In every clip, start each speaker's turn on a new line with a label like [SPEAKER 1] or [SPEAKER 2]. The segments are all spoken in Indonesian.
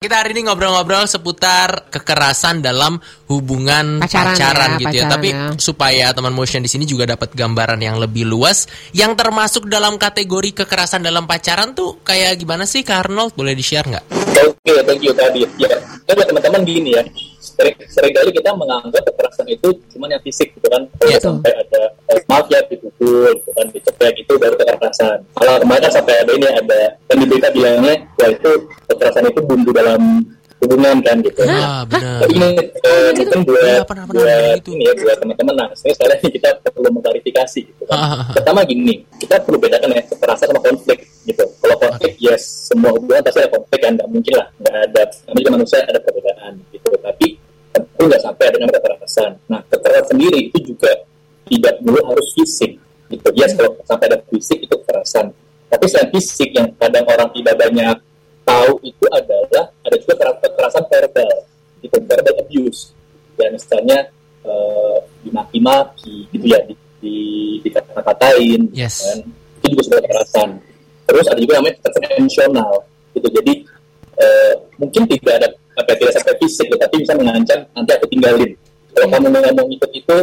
[SPEAKER 1] Kita hari ini ngobrol-ngobrol seputar kekerasan dalam hubungan pacaran, pacaran ya, gitu ya. Tapi ya. supaya teman motion di sini juga dapat gambaran yang lebih luas, yang termasuk dalam kategori kekerasan dalam pacaran tuh kayak gimana sih, Kak Arnold? Boleh di-share nggak?
[SPEAKER 2] Oke, okay, thank you tadi. Ya, buat teman-teman gini ya, sering, sering kali kita menganggap kekerasan itu cuma yang fisik gitu kan, yeah. sampai ada eh, maaf ya dipukul, gitu kan, dicepet itu baru kekerasan. Kalau kemarin kan sampai ada ini ada dan di berita bilangnya, ya itu kekerasan itu bumbu dalam hubungan kan gitu.
[SPEAKER 1] Ah, benar.
[SPEAKER 2] Ini eh, mungkin buat, ya, pernah, pernah buat itu. ini ya buat teman-teman. Nah, saya sekarang kita perlu mengklarifikasi gitu kan. Ah, ah, ah. Pertama gini, kita perlu bedakan ya kekerasan sama konflik gitu. Kalau konflik okay. ya semua hubungan pasti ada konflik kan, nggak mungkin lah, nggak ada. Namanya manusia ada perbedaan gitu. Tentu nggak sampai ada namanya kekerasan. Nah, kekerasan sendiri itu juga tidak perlu harus fisik gitu. Yes, kalau sampai ada fisik itu kekerasan. Tapi selain fisik yang kadang orang tidak banyak tahu itu adalah ada juga kekerasan verbal, itu verbal abuse. Ya misalnya uh, dimaki-maki gitu ya, di, di, dikata-katain,
[SPEAKER 1] yes.
[SPEAKER 2] kan? itu juga sebuah kekerasan. Terus ada juga namanya kekerasan emosional, gitu. Jadi uh, mungkin tidak ada apa tidak sampai fisik, tetapi bisa mengancam nanti aku tinggalin. Kalau hmm. kamu nggak mau ikut itu,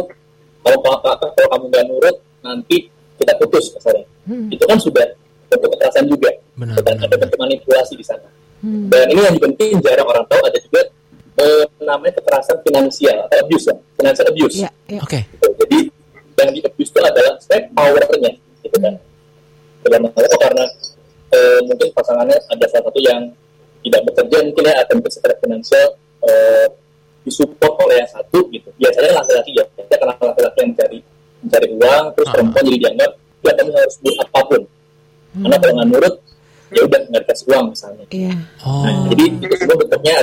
[SPEAKER 2] kalau, kalau, kalau kamu nggak nurut, nanti kita putus misalnya. Hmm. Itu kan sudah bentuk kekerasan juga benar, dan benar, ada bentuk manipulasi di sana hmm. dan ini yang penting jarang orang tahu ada juga eh, namanya kekerasan finansial atau abuse ya financial abuse
[SPEAKER 1] yeah, yeah. oke okay.
[SPEAKER 2] gitu. jadi yang di abuse itu adalah sebenarnya powernya gitu kan dalam hal itu karena eh, mungkin pasangannya ada salah satu yang tidak bekerja mungkin ya atau mungkin secara finansial eh, disupport oleh yang satu gitu biasanya laki-laki ya kita kenal laki-laki yang mencari mencari uang terus uh perempuan jadi dianggap ya kamu harus buat apa pun hmm. karena kalau nggak nurut ya udah nggak dikasih uang misalnya
[SPEAKER 1] yeah.
[SPEAKER 2] oh. nah, jadi itu semua bentuknya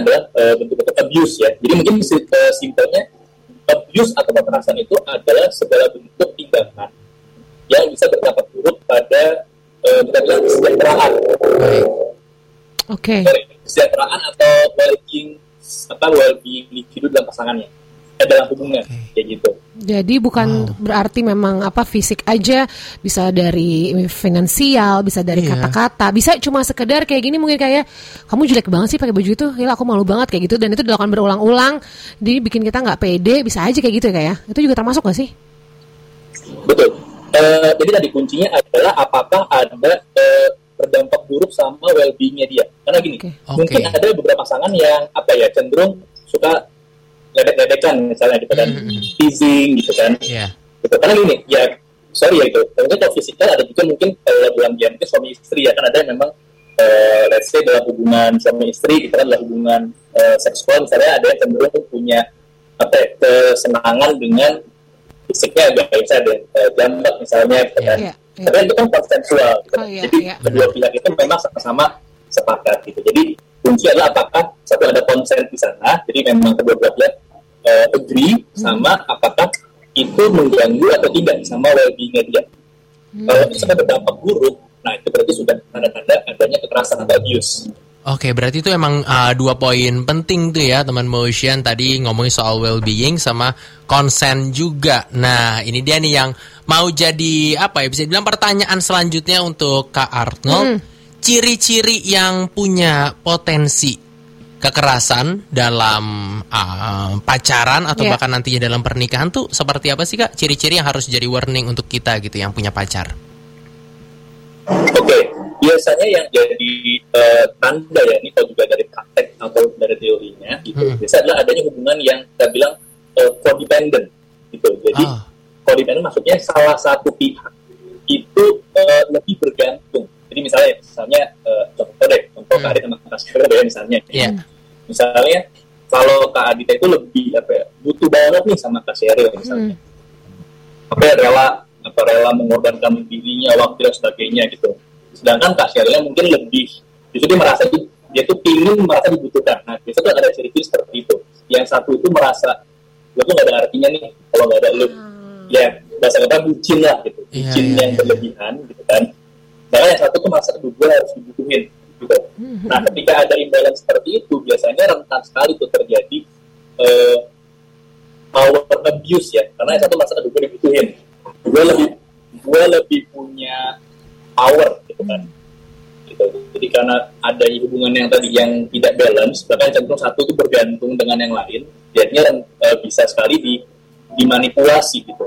[SPEAKER 2] bentuk-bentuk abuse ya jadi mungkin uh, simpelnya abuse atau kekerasan itu adalah segala bentuk tindakan yang bisa berdampak buruk pada kita bilang kesejahteraan
[SPEAKER 1] Oke. Okay.
[SPEAKER 2] Kesejahteraan atau well-being apa well-being individu dalam pasangannya eh, dalam hubungan okay. kayak gitu.
[SPEAKER 3] Jadi bukan wow. berarti memang apa fisik aja bisa dari finansial, bisa dari iya. kata-kata, iya. bisa cuma sekedar kayak gini mungkin kayak kamu jelek banget sih pakai baju itu, ya aku malu banget kayak gitu dan itu dilakukan berulang-ulang, jadi bikin kita nggak pede, bisa aja kayak gitu ya kayak. Itu juga termasuk gak sih?
[SPEAKER 2] Betul. Uh, jadi tadi kuncinya adalah apakah ada uh, berdampak buruk sama well-beingnya dia. Karena gini, okay. mungkin okay. ada beberapa pasangan yang apa ya cenderung suka ledek-ledekan misalnya gitu kan mm-hmm. teasing gitu kan yeah. gitu karena gini ya sorry ya itu mungkin kalau fisikal ada juga mungkin kalau dalam dia mungkin suami istri ya kan ada yang memang uh, let's say dalam hubungan suami istri itu kan adalah hubungan uh, seksual misalnya ada yang cenderung punya apa ya, kesenangan dengan fisiknya agak bisa ada uh, jambak misalnya gitu kan yeah, yeah. tapi itu kan konsensual gitu. oh, yeah, jadi yeah. kedua pihak itu memang sama-sama sepakat gitu jadi kunci adalah apakah satu ada konsen di sana jadi memang kedua belah pihak uh, agree hmm. sama apakah itu mengganggu atau tidak sama well-beingnya dia. Hmm. Kalau itu sampai berdampak buruk, nah itu berarti sudah tanda-tanda adanya kekerasan atau abuse.
[SPEAKER 1] Oke, berarti itu emang uh, dua poin penting tuh ya teman motion tadi ngomongin soal well-being sama konsen juga. Nah, ini dia nih yang mau jadi apa ya bisa bilang pertanyaan selanjutnya untuk Kak Arnold. Hmm. Ciri-ciri yang punya potensi kekerasan dalam uh, pacaran atau yeah. bahkan nantinya dalam pernikahan tuh seperti apa sih kak? Ciri-ciri yang harus jadi warning untuk kita gitu yang punya pacar.
[SPEAKER 2] Oke, okay. biasanya yang jadi uh, tanda ya ini kalau juga dari praktek atau dari teorinya gitu, hmm. biasanya adalah adanya hubungan yang kita bilang uh, codependent gitu. Jadi ah. codependent maksudnya salah satu pihak itu uh, lebih bergantung. Jadi misalnya, misalnya uh, contoh deh, contoh hmm. Karin sama Kak ya misalnya. Yeah misalnya kalau Kak Adita itu lebih apa ya butuh banget nih sama Kak Sheryl misalnya. Hmm. apa ya, rela apa rela mengorbankan dirinya waktu dan sebagainya gitu. Sedangkan Kak Sheryl mungkin lebih justru dia merasa dia tuh ingin merasa dibutuhkan. Nah biasanya ada ciri-ciri seperti itu. Yang satu itu merasa lo tuh gak ada artinya nih kalau gak ada lo hmm. ya bahasa kata bucin lah gitu. Iya, bucin yeah, yang yeah. berlebihan gitu kan. Nah, yang satu tuh merasa gue harus dibutuhin Hmm. Nah, ketika ada imbalance seperti itu, biasanya rentan sekali tuh terjadi uh, power abuse ya, karena yang satu masalah gue dibutuhin, gue lebih gue lebih punya power gitu kan. gitu. Jadi karena ada hubungan yang tadi yang tidak balance, bahkan cenderung satu itu bergantung dengan yang lain, jadinya uh, bisa sekali di dimanipulasi gitu.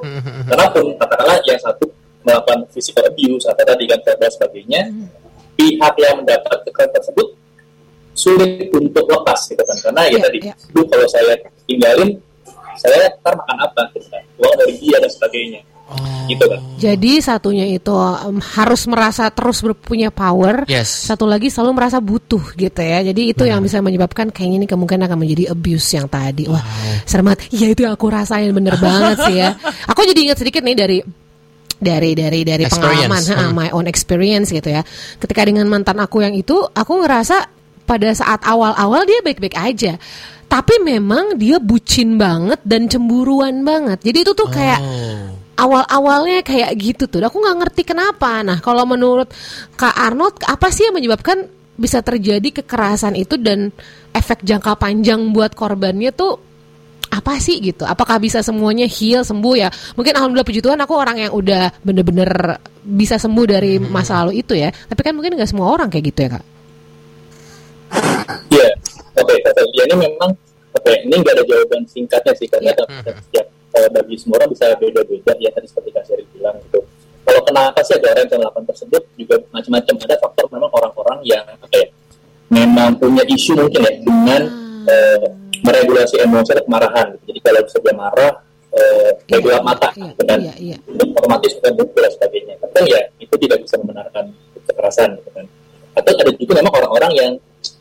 [SPEAKER 2] Karena pun katakanlah yang satu melakukan physical abuse atau tadi kan dan sebagainya, pihak yang mendapat kekerasan tersebut sulit untuk lepas gitu kan karena ya, ya tadi ya. kalau saya tinggalin saya ntar makan apa gitu kan uang dari dia dan sebagainya oh. gitu kan
[SPEAKER 3] jadi satunya itu um, harus merasa terus punya power
[SPEAKER 1] yes.
[SPEAKER 3] satu lagi selalu merasa butuh gitu ya jadi itu hmm. yang bisa menyebabkan kayaknya ini kemungkinan akan menjadi abuse yang tadi wah wow. serem banget ya itu yang aku rasain bener banget sih ya aku jadi ingat sedikit nih dari dari dari dari pengalaman hmm. my own experience gitu ya ketika dengan mantan aku yang itu aku ngerasa pada saat awal-awal dia baik-baik aja tapi memang dia bucin banget dan cemburuan banget. Jadi itu tuh kayak oh. awal-awalnya kayak gitu tuh. Aku nggak ngerti kenapa. Nah, kalau menurut Kak Arnold, apa sih yang menyebabkan bisa terjadi kekerasan itu dan efek jangka panjang buat korbannya tuh apa sih gitu? Apakah bisa semuanya heal sembuh ya? Mungkin alhamdulillah puji Tuhan aku orang yang udah bener-bener bisa sembuh dari hmm. masa lalu itu ya. Tapi kan mungkin nggak semua orang kayak gitu ya kak?
[SPEAKER 2] Iya, yeah Oke, kata dia ini memang oke okay, ini nggak ada jawaban singkatnya sih karena yeah. setiap uh, bagi semua orang bisa beda-beda ya tadi seperti Kak Seri bilang gitu. Kalau kenapa sih ada orang yang melakukan tersebut juga macam-macam ada faktor memang orang-orang yang apa ya memang punya isu mungkin ya dengan uh, meregulasi emosi dan kemarahan. Jadi kalau bisa dia marah uh, kayak gelap mata yeah, dengan yeah, yeah. otomatis bukan bukti dan sebagainya. Tapi ya itu tidak bisa membenarkan kekerasan gitu kan. Atau ada juga memang orang-orang yang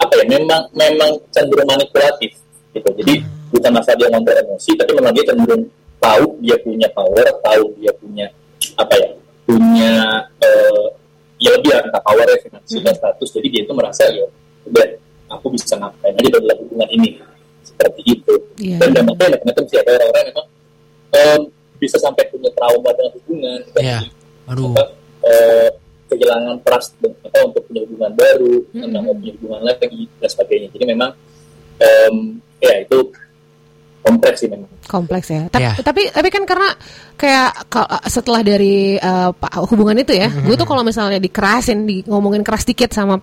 [SPEAKER 2] apa ya memang memang cenderung manipulatif gitu jadi bukan masalah dia ngontrol emosi tapi memang dia cenderung tahu dia punya power tahu dia punya apa ya punya uh, ya lebih entah power ya finansial hmm. status jadi dia itu merasa ya udah aku bisa ngapain aja dalam hubungan ini seperti itu yeah. dan dampaknya macam-macam sih ada orang-orang memang um, bisa sampai punya trauma dengan hubungan
[SPEAKER 1] yeah. Aduh.
[SPEAKER 2] Apa, uh, kehilangan trust atau untuk punya hubungan baru, mm -hmm. mau punya hubungan lagi dan sebagainya. Jadi memang um, ya itu kompleks sih memang.
[SPEAKER 3] Kompleks ya. Ta yeah. Tapi tapi kan karena kayak setelah dari uh, hubungan itu ya, mm -hmm. gue tuh kalau misalnya dikerasin, di ngomongin keras dikit sama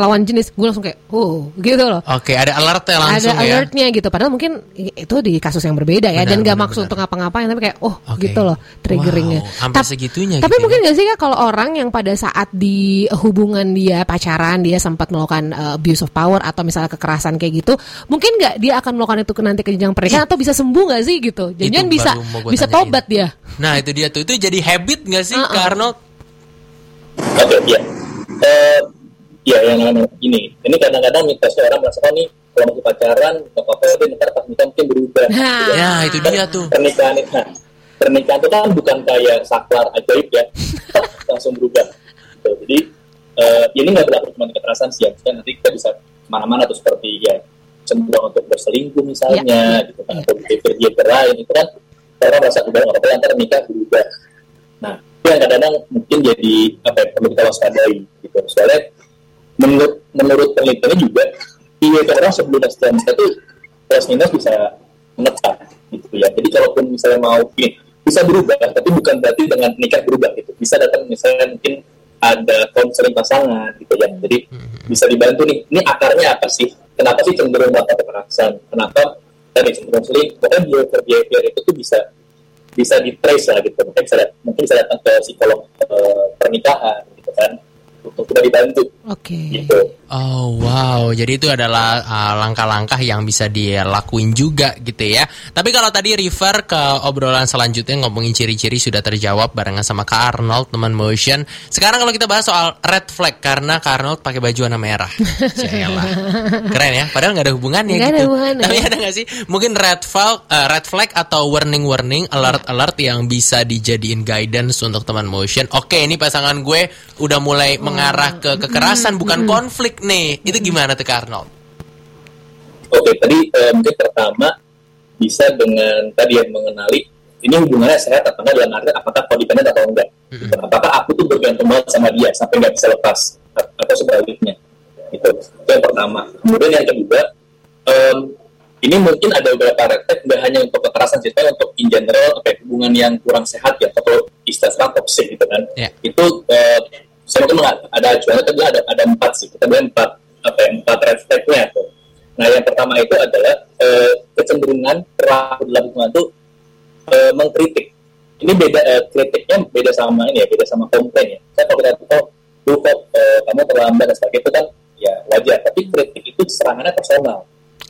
[SPEAKER 3] lawan jenis gue langsung kayak oh gitu loh.
[SPEAKER 1] Oke okay, ada alertnya langsung
[SPEAKER 3] ada ya. alertnya gitu. Padahal mungkin itu di kasus yang berbeda ya benar, dan gak maksud benar. untuk ngapa-ngapain tapi kayak oh okay. gitu loh triggeringnya.
[SPEAKER 1] Wow, sampai segitunya
[SPEAKER 3] tapi
[SPEAKER 1] gitu
[SPEAKER 3] mungkin ya? gak sih kak kalau orang yang pada saat di hubungan dia pacaran dia sempat melakukan uh, abuse of power atau misalnya kekerasan kayak gitu mungkin nggak dia akan melakukan itu ke nanti ke jenjang pernikahan atau bisa sembuh gak sih gitu? Jangan bisa bisa tobat dia.
[SPEAKER 1] Nah itu dia tuh. Itu jadi habit gak sih uh -uh. karena
[SPEAKER 2] oke okay, ya. Uh, ya yang ini ini kadang-kadang mitos orang merasa oh nih kalau masih pacaran nggak apa-apa tapi ntar pas nikah mungkin berubah
[SPEAKER 1] nah, gitu. ya itu dia tuh
[SPEAKER 2] pernikahan itu nah, pernikahan itu kan bukan kayak saklar ajaib ya langsung berubah gitu. jadi uh, ini nggak berlaku cuma di kekerasan sih ya kan nanti kita bisa ke mana-mana tuh seperti ya cenderung untuk berselingkuh misalnya ya, gitu kan ya. atau behavior lain itu kan orang merasa udah nggak apa-apa ntar nikah berubah nah itu yang kadang-kadang mungkin jadi apa ya, perlu kita waspadai gitu soalnya menurut menurut penelitian juga iya orang sebelum nikah itu plus minus bisa menekan gitu ya. Jadi kalaupun misalnya mau ini bisa berubah tapi bukan berarti dengan nikah berubah gitu. Bisa datang misalnya mungkin ada konseling pasangan gitu ya. Jadi hmm. bisa dibantu nih. Ini akarnya apa sih? Kenapa sih cenderung melakukan kekerasan kenapa tadi cenderung sering pokoknya behavior behavior itu tuh bisa bisa di trace lah gitu. Mungkin bisa mungkin bisa datang ke psikolog uh, pernikahan gitu kan untuk kita dibantu.
[SPEAKER 3] Oke. Okay.
[SPEAKER 2] Gitu.
[SPEAKER 1] Oh wow, jadi itu adalah uh, langkah-langkah uh, yang bisa dilakuin juga gitu ya. Tapi kalau tadi refer ke obrolan selanjutnya ngomongin ciri-ciri sudah terjawab barengan sama Kak Arnold teman motion. Sekarang kalau kita bahas soal red flag karena Kak Arnold pakai baju warna merah. Cielah. Keren ya, padahal nggak ada hubungannya
[SPEAKER 3] gak
[SPEAKER 1] gitu.
[SPEAKER 3] Ada hubungannya.
[SPEAKER 1] Tapi ada nggak sih mungkin red flag, uh, red flag atau warning warning, alert alert yang bisa dijadiin guidance untuk teman motion. Oke, ini pasangan gue udah mulai mengarah ke kekerasan bukan konflik nih. Itu gimana tuh Arnold?
[SPEAKER 2] Oke, tadi uh, mungkin pertama bisa dengan tadi yang mengenali ini hubungannya sehat atau enggak dalam arti apakah codependent atau enggak. Mm-hmm. Apakah aku tuh bergantung banget sama dia sampai nggak bisa lepas atau sebaliknya. Itu, itu yang pertama. Kemudian yang kedua, um, ini mungkin ada beberapa refleks nggak hanya untuk kekerasan sih, tapi untuk in general okay, hubungan yang kurang sehat ya atau istilah toxic gitu kan. Yeah. Itu uh, bisa saya mungkin ada acuannya tapi ada ada empat sih. Kita bilang empat apa ya, empat red flagnya tuh. Nah yang pertama itu adalah uh, kecenderungan perilaku dalam hubungan itu uh, mengkritik. Ini beda uh, kritiknya beda sama ini ya beda sama komplain ya. Saya kalau kita tahu lu kok uh, kamu terlambat dan sebagainya itu kan ya wajar. Tapi kritik itu serangannya personal.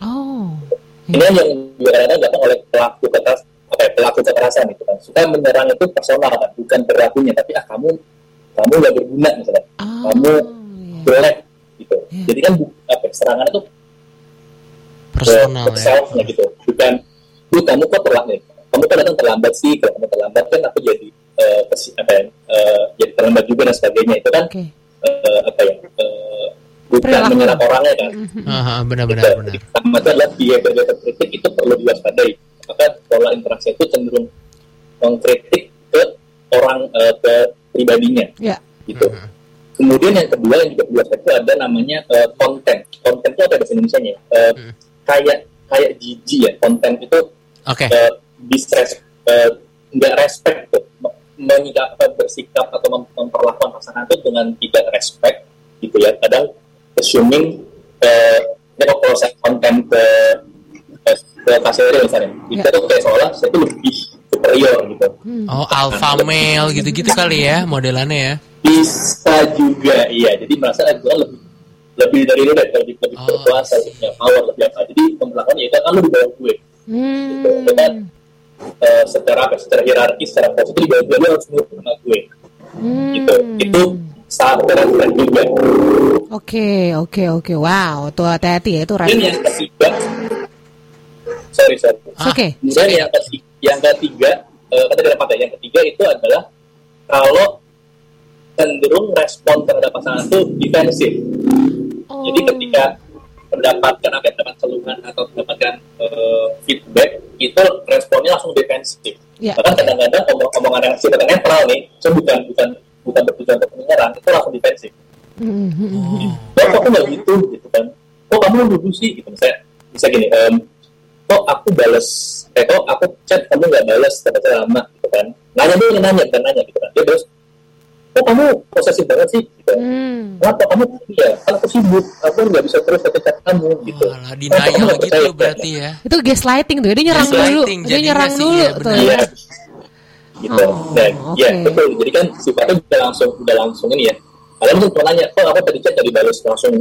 [SPEAKER 3] Oh.
[SPEAKER 2] Ini yang kadang-kadang dilakukan oleh pelaku kekeras apa ya, pelaku kekerasan itu kan. Suka menyerang itu personal kan bukan perilakunya tapi ah kamu kamu nggak berguna misalnya
[SPEAKER 3] oh,
[SPEAKER 2] kamu
[SPEAKER 3] iya.
[SPEAKER 2] jelek gitu
[SPEAKER 3] Iya.
[SPEAKER 2] jadi kan apa ya, serangan itu
[SPEAKER 1] Personal
[SPEAKER 2] ke
[SPEAKER 1] ya.
[SPEAKER 2] self-nya gitu bukan bu kamu kok terlambat kamu kan datang terlambat sih kalau kamu terlambat kan aku jadi eh, kesi- apa ya, eh, jadi terlambat juga dan sebagainya itu kan
[SPEAKER 3] oke
[SPEAKER 2] eh, apa ya eh, bukan
[SPEAKER 3] Perilaku.
[SPEAKER 2] menyerang orangnya kan
[SPEAKER 1] Aha, benar
[SPEAKER 2] Gitu.
[SPEAKER 1] benar benar.
[SPEAKER 2] Jadi, pertama itu adalah behavior kritik itu perlu diwaspadai maka pola interaksi itu cenderung mengkritik ke orang eh, ke pribadinya.
[SPEAKER 3] Ya.
[SPEAKER 2] Gitu. Kemudian yang kedua yang juga perlu diwaspadai itu ada namanya eh, konten. Konten itu apa bahasa Indonesia nya Eh,
[SPEAKER 1] Hmm.
[SPEAKER 2] kayak kayak jijik ya. Konten itu
[SPEAKER 1] Oke.
[SPEAKER 2] eh, disres eh, nggak respect tuh Me- menyikap bersikap atau mem- memperlakukan pasangan itu dengan tidak respect gitu ya. Kadang assuming eh, ya kalau saya konten ke ke, ke kasir misalnya itu
[SPEAKER 3] Ya.
[SPEAKER 2] tuh kayak seolah saya tuh lebih superior gitu.
[SPEAKER 1] Oh, alpha male gitu-gitu kali ya modelannya ya.
[SPEAKER 2] bisa juga iya. Jadi merasa gue lebih lebih dari lu lebih lebih
[SPEAKER 1] Oh,
[SPEAKER 2] berkuasa lebih punya power lebih apa. Jadi pembelakangan ya itu kan lu di bawah gue.
[SPEAKER 3] Hmm.
[SPEAKER 2] Itu kan eh, secara apa secara hierarki secara positif di bawah gue lu harus nurut sama gue.
[SPEAKER 3] Hmm.
[SPEAKER 2] gitu. Itu sangat keren juga.
[SPEAKER 3] Oke, oke, oke. Wow, tuh hati-hati ya itu
[SPEAKER 2] dan
[SPEAKER 3] red
[SPEAKER 2] yang ketiga. Sorry sorry.
[SPEAKER 3] Oke.
[SPEAKER 2] kemudian yang ketiga, yang ketiga eh, kata ya yang ketiga itu adalah kalau cenderung respon terhadap pasangan itu defensif
[SPEAKER 3] Oh.
[SPEAKER 2] Jadi ketika mendapatkan apa dapat keluhan atau mendapatkan eh, feedback itu responnya langsung defensif.
[SPEAKER 3] Ya.
[SPEAKER 2] Bahkan kadang-kadang omong omongan yang sifatnya netral nih, so bukan bukan bukan bertujuan untuk menyerang, itu langsung defensif.
[SPEAKER 3] Hmm, hmm.
[SPEAKER 1] Oh.
[SPEAKER 2] Kok aku nggak gitu gitu kan? Kok kamu dulu sih gitu misalnya, bisa gini, em, kok aku balas, eh kok aku chat kamu nggak balas ternyata lama gitu kan? Nanya dulu nanya bukan nanya gitu kan? Dia terus, kok kamu posesif banget sih? Gitu.
[SPEAKER 3] Hmm.
[SPEAKER 2] Kenapa kamu ya? Kan aku sibuk, aku nggak bisa terus ke chat kamu gitu.
[SPEAKER 1] Walah, denial
[SPEAKER 2] nggak
[SPEAKER 1] gitu
[SPEAKER 2] percaya?
[SPEAKER 1] berarti ya.
[SPEAKER 3] Itu gaslighting tuh. ya, Dia nyerang dulu. Dia
[SPEAKER 1] jadinya
[SPEAKER 3] nyerang
[SPEAKER 1] sih,
[SPEAKER 3] dulu
[SPEAKER 1] ya,
[SPEAKER 3] tuh.
[SPEAKER 2] Iya. Gitu.
[SPEAKER 3] Oh,
[SPEAKER 2] Dan ya
[SPEAKER 3] oke.
[SPEAKER 2] betul. Jadi kan sifatnya udah langsung udah langsung ini ya. Kalian mungkin pernah nanya, kok aku tadi chat tadi balas langsung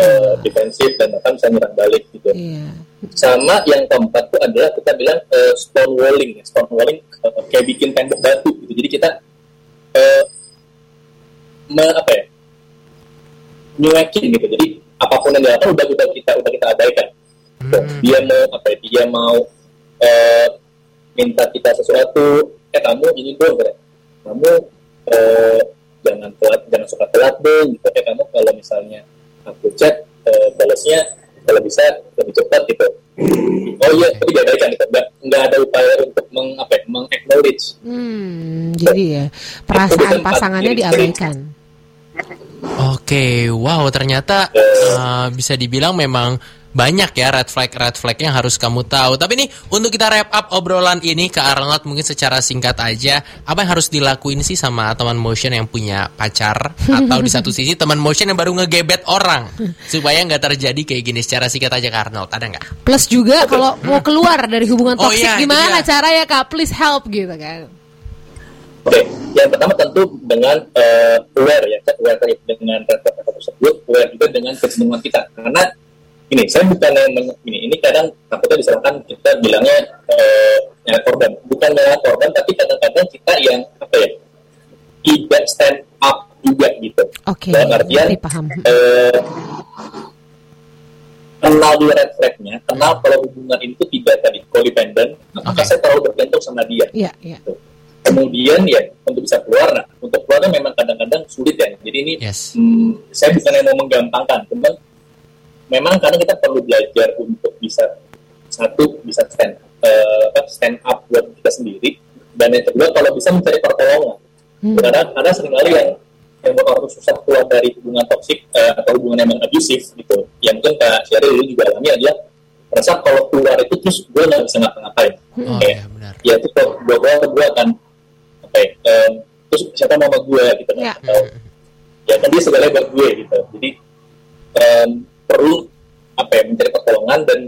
[SPEAKER 2] eh, defensif dan bahkan bisa nyerang balik gitu.
[SPEAKER 3] Iya.
[SPEAKER 2] Sama yang keempat itu adalah kita bilang eh, stonewalling. ya. Stonewalling eh, kayak bikin tembok batu gitu. Jadi kita eh, me, apa ya? nyuekin gitu. Jadi apa pun yang dilakukan udah udah kita udah kita abaikan.
[SPEAKER 1] Hmm.
[SPEAKER 2] Dia mau apa ya? Dia mau eh, minta kita sesuatu, eh kamu ini dong, gitu. kamu eh, jangan telat, jangan suka telat dong, gitu. Eh kamu kalau misalnya aku chat eh, balasnya kalau bisa lebih cepat gitu. Oh iya, tapi diabaikan gitu. Nggak, nggak ada upaya untuk meng, apa ya, meng-acknowledge.
[SPEAKER 3] Hmm, jadi ya perasaan pasangannya diabaikan.
[SPEAKER 1] Oke, wow ternyata uh, bisa dibilang memang banyak ya red flag red flag yang harus kamu tahu. Tapi nih untuk kita wrap up obrolan ini ke Arnold mungkin secara singkat aja, apa yang harus dilakuin sih sama teman motion yang punya pacar atau di satu sisi teman motion yang baru ngegebet orang supaya nggak terjadi kayak gini secara singkat aja ke Arnold ada nggak?
[SPEAKER 3] Plus juga kalau mau keluar dari hubungan
[SPEAKER 1] Oh,
[SPEAKER 3] toksik
[SPEAKER 1] iya, itu
[SPEAKER 3] gimana
[SPEAKER 1] dia.
[SPEAKER 3] caranya Kak? Please help gitu kan.
[SPEAKER 2] Oke, yang pertama tentu dengan eh, aware ya, aware tadi dengan rata-rata tersebut, aware juga dengan kecenderungan kita. Karena ini, saya bukan ini, ini kadang takutnya disalahkan kita bilangnya eh, nyala korban, bukan nyala korban, tapi kadang-kadang kita yang apa ya, tidak stand up juga gitu.
[SPEAKER 3] Oke,
[SPEAKER 2] Dalam artian
[SPEAKER 3] paham.
[SPEAKER 2] eh, kenal dulu red flag-nya, kenal kalau hubungan itu tidak tadi codependent, apakah
[SPEAKER 1] Oke.
[SPEAKER 2] saya terlalu bergantung sama dia
[SPEAKER 3] Iya, iya.
[SPEAKER 2] kemudian ya untuk bisa keluar nah untuk keluarnya memang kadang-kadang sulit ya jadi ini
[SPEAKER 1] Yes.
[SPEAKER 2] hmm, saya bukan yang mau menggampangkan cuman memang kadang kita perlu belajar untuk bisa satu bisa stand apa, stand up buat kita sendiri. Dan yang kedua kalau bisa mencari pertolongan.
[SPEAKER 3] Hmm.
[SPEAKER 2] karena karena sering kali yang yang buat orang susah keluar dari hubungan toksik eh, atau hubungan yang abusif gitu. Yang mungkin kak Syaril dulu juga alami adalah merasa kalau keluar itu terus gue nggak bisa ngapa-ngapain.
[SPEAKER 1] Oh
[SPEAKER 2] Kayak,
[SPEAKER 1] iya benar.
[SPEAKER 2] ya itu kalau gue gue gue akan apa ya, em, terus siapa mama gue gitu kan?
[SPEAKER 3] Ya.
[SPEAKER 2] atau ya kan dia segalanya buat gue gitu. Jadi um, perlu apa ya mencari pertolongan dan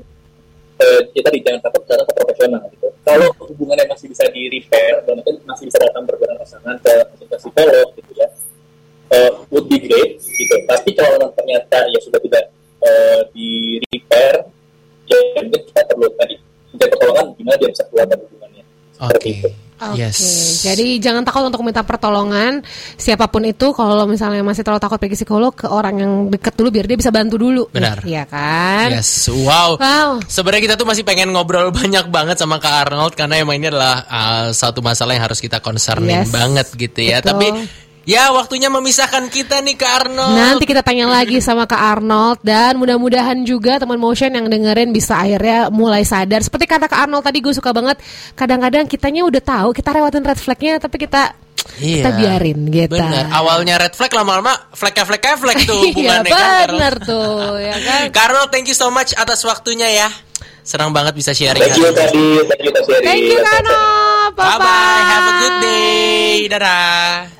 [SPEAKER 2] uh, kita di jangan takut ke profesional gitu. Kalau hubungannya masih bisa di repair dan itu masih bisa datang berbarengan pasangan ke ke psikolog gitu ya uh, would be great gitu. Tapi kalau ternyata ya sudah tidak uh, di repair ya mungkin kita perlu tadi mencari pertolongan gimana dia bisa keluar dari hubungannya.
[SPEAKER 1] Oke.
[SPEAKER 2] itu
[SPEAKER 3] Oke,
[SPEAKER 1] Yes.
[SPEAKER 3] jadi jangan takut untuk minta pertolongan siapa pun itu. Kalau misalnya masih terlalu takut pergi psikolog ke orang yang deket dulu biar dia bisa bantu dulu.
[SPEAKER 1] Benar.
[SPEAKER 3] Iya kan?
[SPEAKER 1] Yes, wow.
[SPEAKER 3] Wow.
[SPEAKER 1] Sebenarnya kita tuh masih pengen ngobrol banyak banget sama Kak Arnold karena emang ini adalah uh, satu masalah yang harus kita concernin
[SPEAKER 3] Yes,
[SPEAKER 1] banget gitu ya.
[SPEAKER 3] betul.
[SPEAKER 1] Tapi ya waktunya memisahkan kita nih Kak Arnold.
[SPEAKER 3] Nanti kita tanya lagi sama Kak Arnold dan mudah-mudahan juga teman motion yang dengerin bisa akhirnya mulai sadar. Seperti kata Kak Arnold tadi gue suka banget. Kadang-kadang kitanya udah tahu kita lewatin red flagnya tapi kita kita biarin gitu.
[SPEAKER 1] Bener. Awalnya red flag lama-lama flagnya flagnya flag tuh
[SPEAKER 3] Iya
[SPEAKER 1] hubungannya kan.
[SPEAKER 3] Tuh ya kan.
[SPEAKER 1] Kak Arnold, thank you so much atas waktunya ya. Senang banget bisa sharing
[SPEAKER 2] thank you tadi thank you Sherry
[SPEAKER 3] Thank you Kak Arnold.
[SPEAKER 1] Bye bye. Have a good day. Dadah.